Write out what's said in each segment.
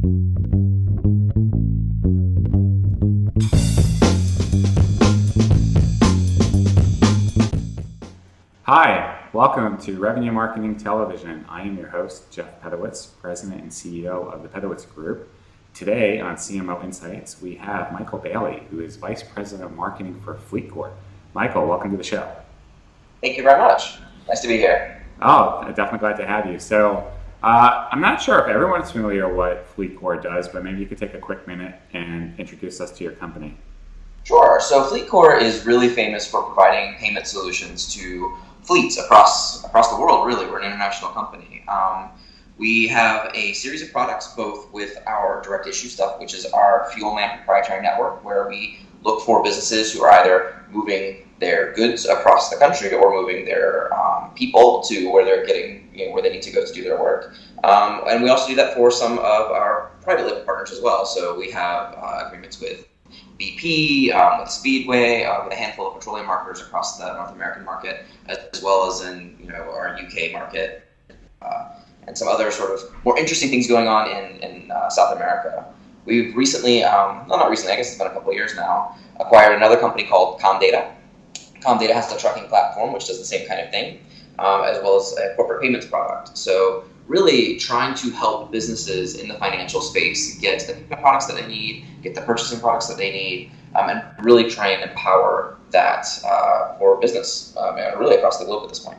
Hi, welcome to Revenue Marketing Television. I am your host, Jeff Pedowitz, President and CEO of the Pedowitz Group. Today on CMO Insights, we have Michael Bailey, who is Vice President of Marketing for FleetCor. Michael, welcome to the show. Thank you very much. Nice to be here. Oh, definitely glad to have you. So, uh, I'm not sure if everyone's familiar what FleetCor does, but maybe you could take a quick minute and introduce us to your company. Sure. So, FleetCor is really famous for providing payment solutions to fleets across across the world. Really, we're an international company. Um, we have a series of products, both with our direct issue stuff, which is our Fuelman proprietary network, where we look for businesses who are either moving their goods across the country or moving their um, people to where they're getting you know, where they need to go to do their work. Um, and we also do that for some of our private label partners as well. So we have uh, agreements with BP, um, with Speedway, uh, with a handful of petroleum marketers across the North American market, as well as in you know our UK market, uh, and some other sort of more interesting things going on in, in uh, South America. We've recently, um, well, not recently, I guess it's been a couple of years now, acquired another company called Comdata. Comdata has a trucking platform, which does the same kind of thing, um, as well as a corporate payments product. So really trying to help businesses in the financial space get the products that they need, get the purchasing products that they need, um, and really try and empower that uh, for business, um, really across the globe at this point.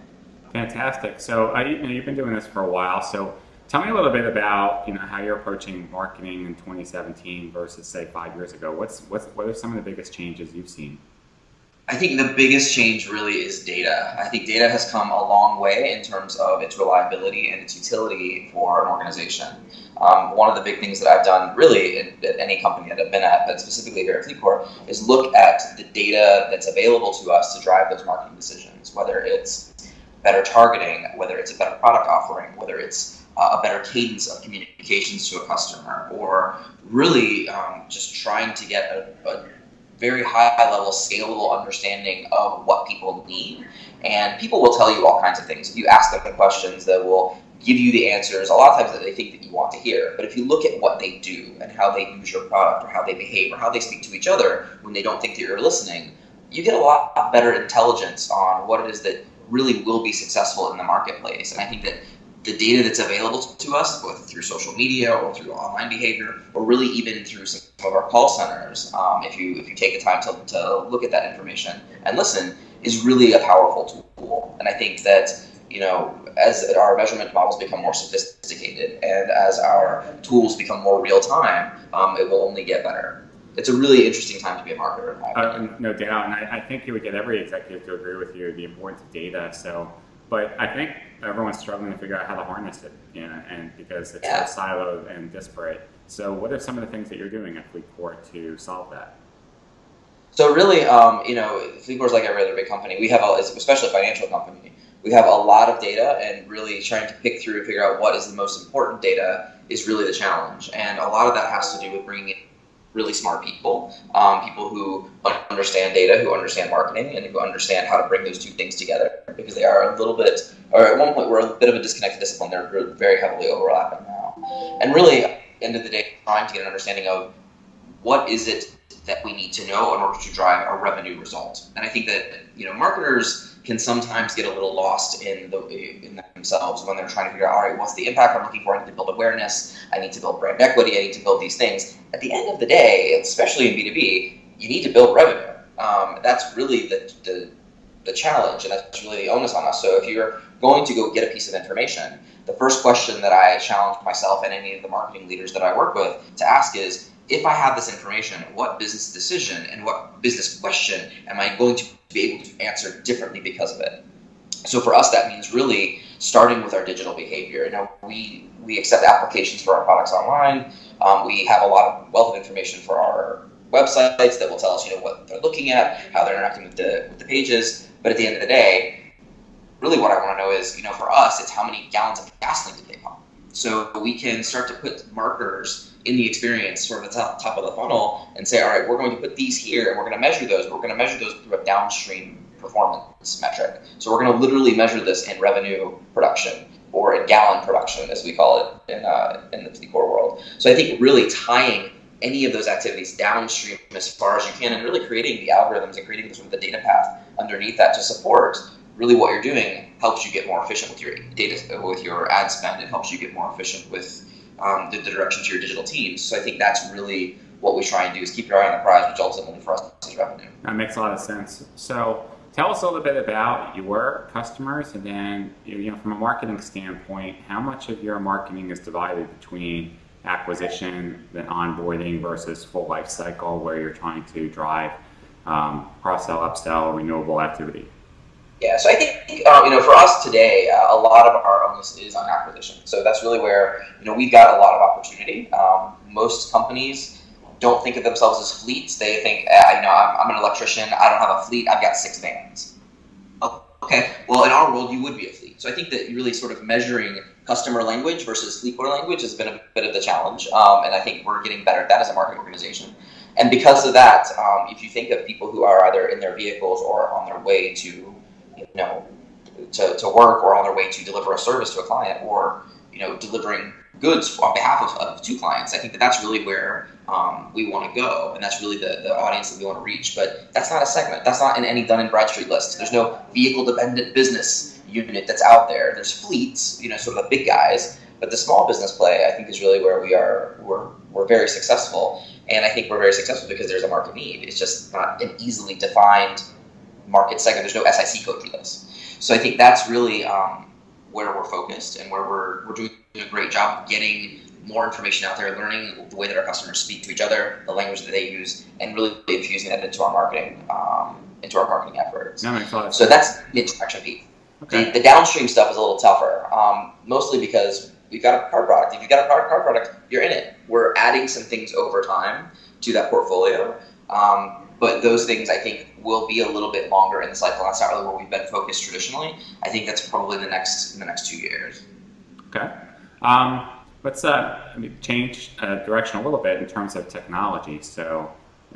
Fantastic. So uh, you know, you've been doing this for a while. So tell me a little bit about you know how you're approaching marketing in 2017 versus say five years ago. What's what's what are some of the biggest changes you've seen? I think the biggest change really is data. I think data has come a long way in terms of its reliability and its utility for an organization. Um, one of the big things that I've done really at, any company that I've been at, but specifically here at FleetCor, is look at the data that's available to us to drive those marketing decisions, whether it's better targeting, whether it's a better product offering, whether it's a better cadence of communications to a customer, or really um, just trying to get a, a very high level, scalable understanding of what people need. And people will tell you all kinds of things. If you ask them the questions, that will give you the answers a lot of times that they think that you want to hear. But if you look at what they do and how they use your product or how they behave or how they speak to each other when they don't think that you're listening, you get a lot better intelligence on what it is that really will be successful in the marketplace. And I think that the data that's available to us, both through social media or through online behavior, or really even through some of our call centers, um, if you if you take the time to, to look at that information and listen, is really a powerful tool. And I think that you know as our measurement models become more sophisticated and as our tools become more real time, um, it will only get better. It's a really interesting time to be a marketer. Uh, no doubt, and I, I think you would get every executive to agree with you the importance of data. So but I think everyone's struggling to figure out how to harness it, you know, and because it's yeah. so siloed and disparate. So, what are some of the things that you're doing at FleetCor to solve that? So, really, um, you know, FleetCor is like every other big company. We have, a, especially a financial company, we have a lot of data, and really trying to pick through and figure out what is the most important data is really the challenge. And a lot of that has to do with bringing in really smart people, um, people who understand data, who understand marketing, and who understand how to bring those two things together because they are a little bit, or at one point, we're a bit of a disconnected discipline. They're very heavily overlapping now. And really, end of the day, trying to get an understanding of what is it that we need to know in order to drive a revenue result. And I think that you know marketers can sometimes get a little lost in the in themselves when they're trying to figure out, all right, what's the impact I'm looking for? I need to build awareness. I need to build brand equity. I need to build these things. At the end of the day, especially in B2B, you need to build revenue. Um, that's really the, the the challenge, and that's really the onus on us. So if you're going to go get a piece of information, the first question that I challenge myself and any of the marketing leaders that I work with to ask is, if I have this information, what business decision and what business question am I going to be able to answer differently because of it? So for us, that means really starting with our digital behavior. Now we we accept applications for our products online. Um, we have a lot of wealth of information for our websites that will tell us, you know, what they're looking at, how they're interacting with the with the pages. But at the end of the day, really what I want to know is, you know, for us, it's how many gallons of gasoline did they pump. So we can start to put markers in the experience, sort of the top, top of the funnel, and say, all right, we're going to put these here, and we're going to measure those, but we're going to measure those through a downstream performance metric. So we're going to literally measure this in revenue production or in gallon production, as we call it in, uh, in the FleetCor world. So I think really tying any of those activities downstream as far as you can and really creating the algorithms and creating sort of the data path underneath that to support really what you're doing helps you get more efficient with your data with your ad spend it helps you get more efficient with um, the, the, direction to your digital teams so i think that's really what we try and do is keep your eye on the prize which ultimately for us is revenue. That makes a lot of sense. So tell us a little bit about your customers and then you know from a marketing standpoint how much of your marketing is divided between acquisition, then onboarding versus full life cycle where you're trying to drive um, cross sell, upsell, renewable activity? Yeah, so I think uh, you know for us today, uh, a lot of our onus is on acquisition. So that's really where you know we've got a lot of opportunity. Um, most companies don't think of themselves as fleets. They think, uh, you know, I'm, I'm, an electrician. I don't have a fleet. I've got six vans. Okay. Well, in our world, you would be a fleet. So I think that really sort of measuring customer language versus FleetCor language has been a bit of the challenge, um, and I think we're getting better at that as a marketing organization. And because of that, um, if you think of people who are either in their vehicles or on their way to, you know, to, to work or on their way to deliver a service to a client or, you know, delivering goods on behalf of, of two clients, I think that that's really where um, we want to go, and that's really the, the audience that we want to reach. But that's not a segment. That's not in any Dun and Bradstreet list. There's no vehicle dependent business unit that's out there. There's fleets, you know, sort of the big guys, but the small business play, I think, is really where we are. We're we're very successful, and I think we're very successful because there's a market need. It's just not an easily defined market segment. There's no SIC code for this, so I think that's really um, where we're focused and where we're we're doing a great job of getting more information out there, learning the way that our customers speak to each other, the language that they use, and really infusing that into our marketing, um, into our marketing efforts. No, so that's the interaction piece. Okay. The, the, downstream stuff is a little tougher, um, mostly because we've got a card product. If you've got a card, card product, you're in it. We're adding some things over time to that portfolio. Um, but those things I think will be a little bit longer in the cycle. That's not really where we've been focused traditionally. I think that's probably the next in the next two years. Okay. Um, let's uh, change uh, direction a little bit in terms of technology. So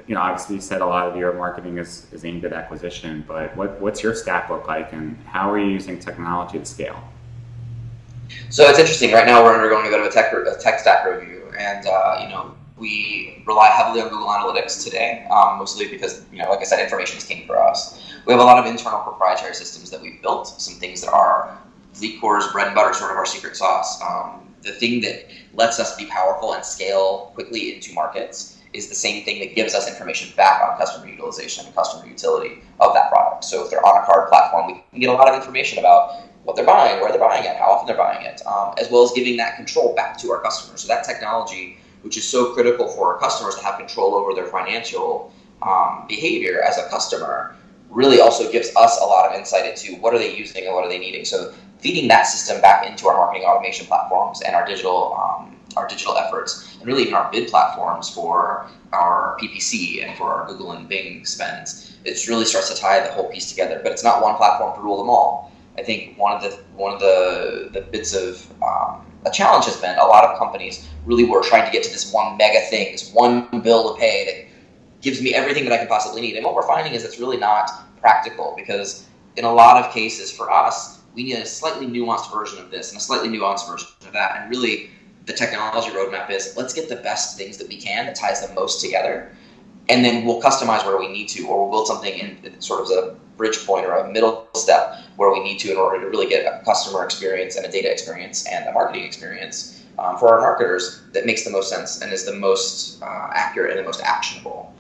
you know, obviously you said a lot of your marketing is, is aimed at acquisition, but what, what's your stack look like and how are you using technology to scale? So it's interesting. Right now we're undergoing a bit of a tech, a tech stack review and, uh, you know, we rely heavily on Google Analytics today, um, mostly because, you know, like I said, information is king for us. We have a lot of internal proprietary systems that we've built, some things that are FleetCor's bread and butter, sort of our secret sauce. Um, the thing that lets us be powerful and scale quickly into markets is the same thing that gives us information back on customer utilization and customer utility of that product. So if they're on a card platform, we can get a lot of information about what they're buying, where they're buying it, how often they're buying it, um, as well as giving that control back to our customers. So that technology, which is so critical for our customers to have control over their financial um, behavior as a customer, really also gives us a lot of insight into what are they using and what are they needing. So feeding that system back into our marketing automation platforms and our digital um, our digital efforts and really even our bid platforms for our PPC and for our Google and Bing spends. It really starts to tie the whole piece together, but it's not one platform to rule them all. I think one of the one of the the bits of um, a challenge has been a lot of companies really were trying to get to this one mega thing, this one bill to pay that gives me everything that I can possibly need. And what we're finding is it's really not practical because in a lot of cases for us, we need a slightly nuanced version of this and a slightly nuanced version of that. And really, the technology roadmap is let's get the best things that we can that ties them most together and then we'll customize where we need to or we'll build something in, sort of a bridge point or a middle step where we need to in order to really get a customer experience and a data experience and a marketing experience um, for our marketers that makes the most sense and is the most uh, accurate and the most actionable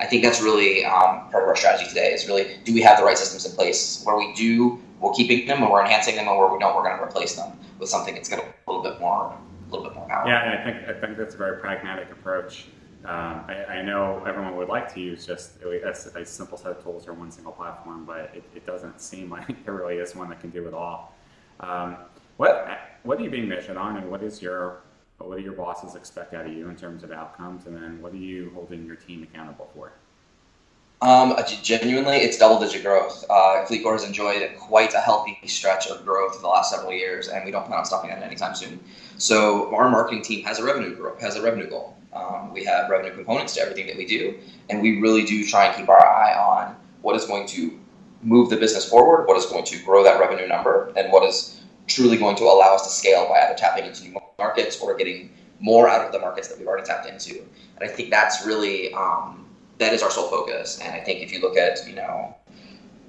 i think that's really um, part of our strategy today is really do we have the right systems in place where we do we're keeping them and we're enhancing them and where we don't we're going to replace them with something that's got a little bit more a little bit more power. Yeah, and I think I think that's a very pragmatic approach. Um, I, I, know everyone would like to use just a, a, simple set of tools or one single platform, but it, it, doesn't seem like there really is one that can do it all. Um, what what are you being measured on, and what is your what do your bosses expect out of you in terms of outcomes, and then what are you holding your team accountable for? Um, genuinely, it's double-digit growth. Uh, FleetCor has enjoyed quite a healthy stretch of growth in the last several years, and we don't plan on stopping that anytime soon. So our marketing team has a revenue growth, has a revenue goal. Um, we have revenue components to everything that we do, and we really do try and keep our eye on what is going to move the business forward, what is going to grow that revenue number, and what is truly going to allow us to scale by either tapping into new markets or getting more out of the markets that we've already tapped into. And I think that's really um, that is our sole focus. And I think if you look at you know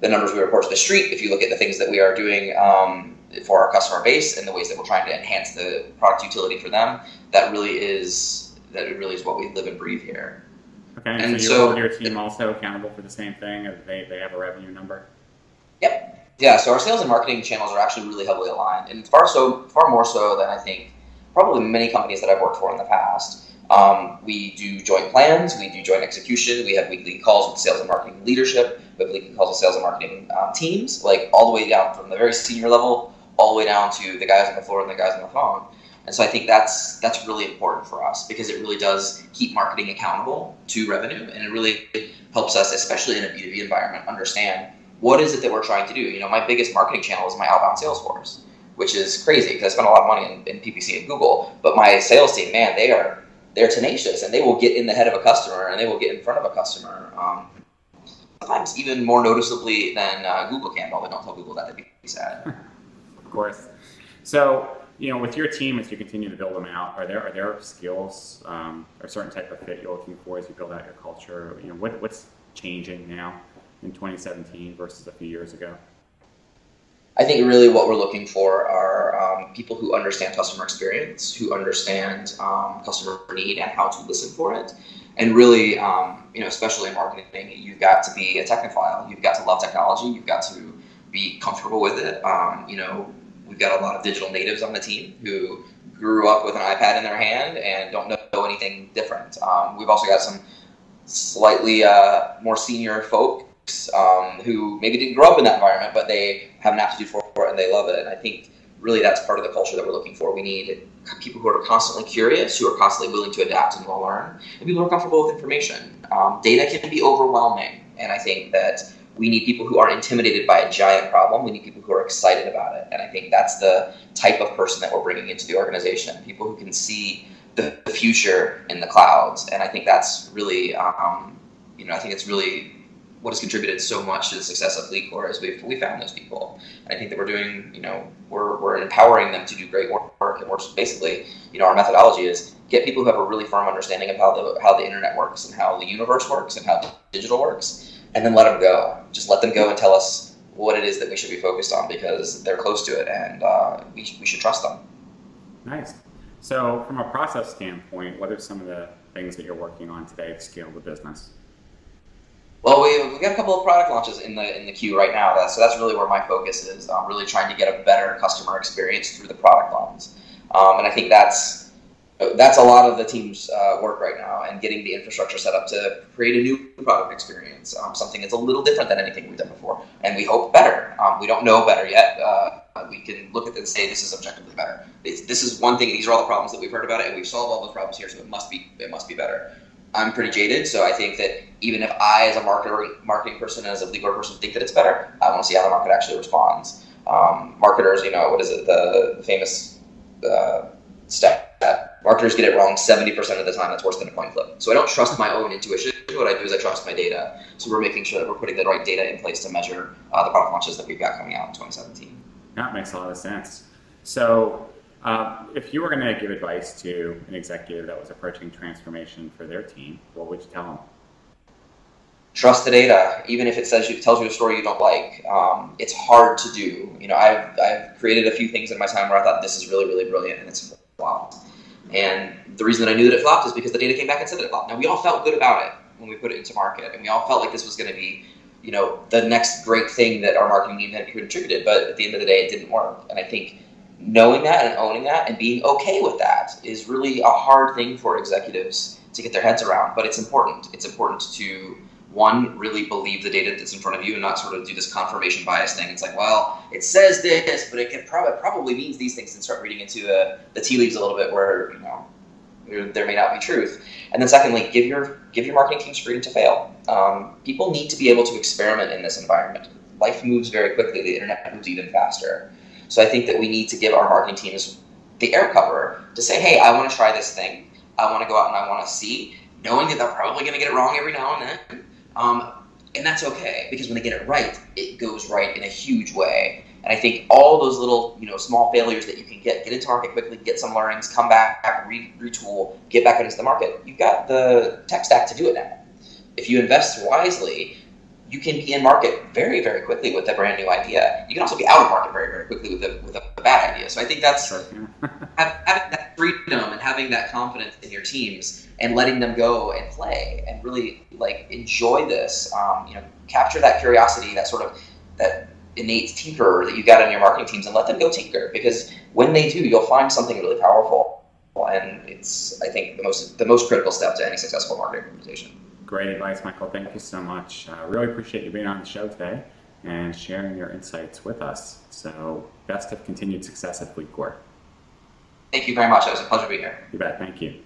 the numbers we report to the street, if you look at the things that we are doing um, for our customer base and the ways that we're trying to enhance the product utility for them, that really is that it really is what we live and breathe here. Okay, and, and so, you hold your team also accountable for the same thing? They, they have a revenue number? Yep. Yeah, so our sales and marketing channels are actually really heavily aligned, and far so far more so than I think probably many companies that I've worked for in the past. Um, we do joint plans, we do joint execution, we have weekly calls with sales and marketing leadership, we have weekly calls with sales and marketing um, teams, like all the way down from the very senior level all the way down to the guys on the floor and the guys on the phone. And so I think that's that's really important for us because it really does keep marketing accountable to revenue, and it really helps us, especially in a B2B environment, understand what is it that we're trying to do. You know, my biggest marketing channel is my outbound sales force, which is crazy because I spend a lot of money in, in PPC and Google. But my sales team, man, they are they're tenacious and they will get in the head of a customer and they will get in front of a customer. Um, sometimes even more noticeably than uh, Google can, but don't tell Google that to be sad. of course. So you know, with your team, as you continue to build them out, are there are there skills um, or certain type of fit you're looking for as you build out your culture? You know, what what's changing now in 2017 versus a few years ago? I think really what we're looking for are um, people who understand customer experience, who understand um, customer need and how to listen for it. And really, um, you know, especially in marketing, you've got to be a technophile. You've got to love technology. You've got to be comfortable with it. Um, you know, We've got a lot of digital natives on the team who grew up with an iPad in their hand and don't know anything different. Um, we've also got some slightly uh, more senior folks um, who maybe didn't grow up in that environment, but they have an aptitude for it and they love it. And I think really that's part of the culture that we're looking for. We need people who are constantly curious, who are constantly willing to adapt and learn, and people who are comfortable with information. Um, data can be overwhelming, and I think that we need people who aren't intimidated by a giant problem. We need people who are excited about it. And I think that's the type of person that we're bringing into the organization people who can see the future in the clouds. And I think that's really, um, you know, I think it's really what has contributed so much to the success of FleetCor is we've we found those people. And I think that we're doing, you know, we're, we're empowering them to do great work. And we're basically, you know, our methodology is get people who have a really firm understanding of how the how the internet works and how the universe works and how digital works and then let them go. Just let them go and tell us what it is that we should be focused on because they're close to it and uh, we, we should trust them. Nice. So, from a process standpoint, what are some of the things that you're working on today to scale the business? Well, we, we've got a couple of product launches in the in the queue right now. so that's really where my focus is. I'm really trying to get a better customer experience through the product lines, um, and I think that's that's a lot of the team's uh, work right now and getting the infrastructure set up to create a new product experience, um, something that's a little different than anything we've done before. And we hope better. Um, we don't know better yet. Uh, we can look at it and say this is objectively better. It's, this is one thing. These are all the problems that we've heard about it, and we've solved all those problems here. So it must be it must be better. I'm pretty jaded, so I think that even if I, as a marketer, marketing person, as a legal person, think that it's better, I want to see how the market actually responds. Um, marketers, you know, what is it? The, the famous uh, marketers get it wrong 70% of the time. That's worse than a coin flip. So I don't trust my own intuition. What I do is I trust my data. So we're making sure that we're putting the right data in place to measure uh, the product launches that we've got coming out in 2017. That makes a lot of sense. So uh, if you were going to give advice to an executive that was approaching transformation for their team, what would you tell them? Trust the data, even if it says you, tells you a story you don't like. Um, it's hard to do. You know, I've, I've created a few things in my time where I thought this is really, really brilliant, and it's. And the reason that I knew that it flopped is because the data came back and said that it flopped. Now we all felt good about it when we put it into market, and we all felt like this was going to be, you know, the next great thing that our marketing team had contributed. But at the end of the day, it didn't work. And I think knowing that and owning that and being okay with that is really a hard thing for executives to get their heads around. But it's important. It's important to one, really believe the data that's in front of you and not sort of do this confirmation bias thing. It's like, well, it says this, but it can probably probably means these things and start reading into the, the tea leaves a little bit where, you know, there may not be truth. And then secondly, give your give your marketing teams freedom to fail. Um, people need to be able to experiment in this environment. Life moves very quickly. The internet moves even faster. So I think that we need to give our marketing teams the air cover to say, hey, I want to try this thing. I want to go out and I want to see, knowing that they're probably going to get it wrong every now and then um, and that's okay because when they get it right, it goes right in a huge way. And I think all those little, you know, small failures that you can get, get into market quickly, get some learnings, come back, re- retool, get back into the market. You've got the tech stack to do it now. If you invest wisely, you can be in market very, very quickly with a brand new idea. You can also be out of market very, very quickly with a, with a bad idea. So I think that's having that freedom and having that confidence in your teams and letting them go and play and really like enjoy this. Um, you know, capture that curiosity, that sort of that innate tinker that you got in your marketing teams, and let them go tinker because when they do, you'll find something really powerful. And it's I think the most the most critical step to any successful marketing implementation. Great advice, Michael. Thank you so much. I really appreciate you being on the show today and sharing your insights with us. So, best of continued success at FleetCor. Thank you very much. It was a pleasure to be here. You bet. Thank you.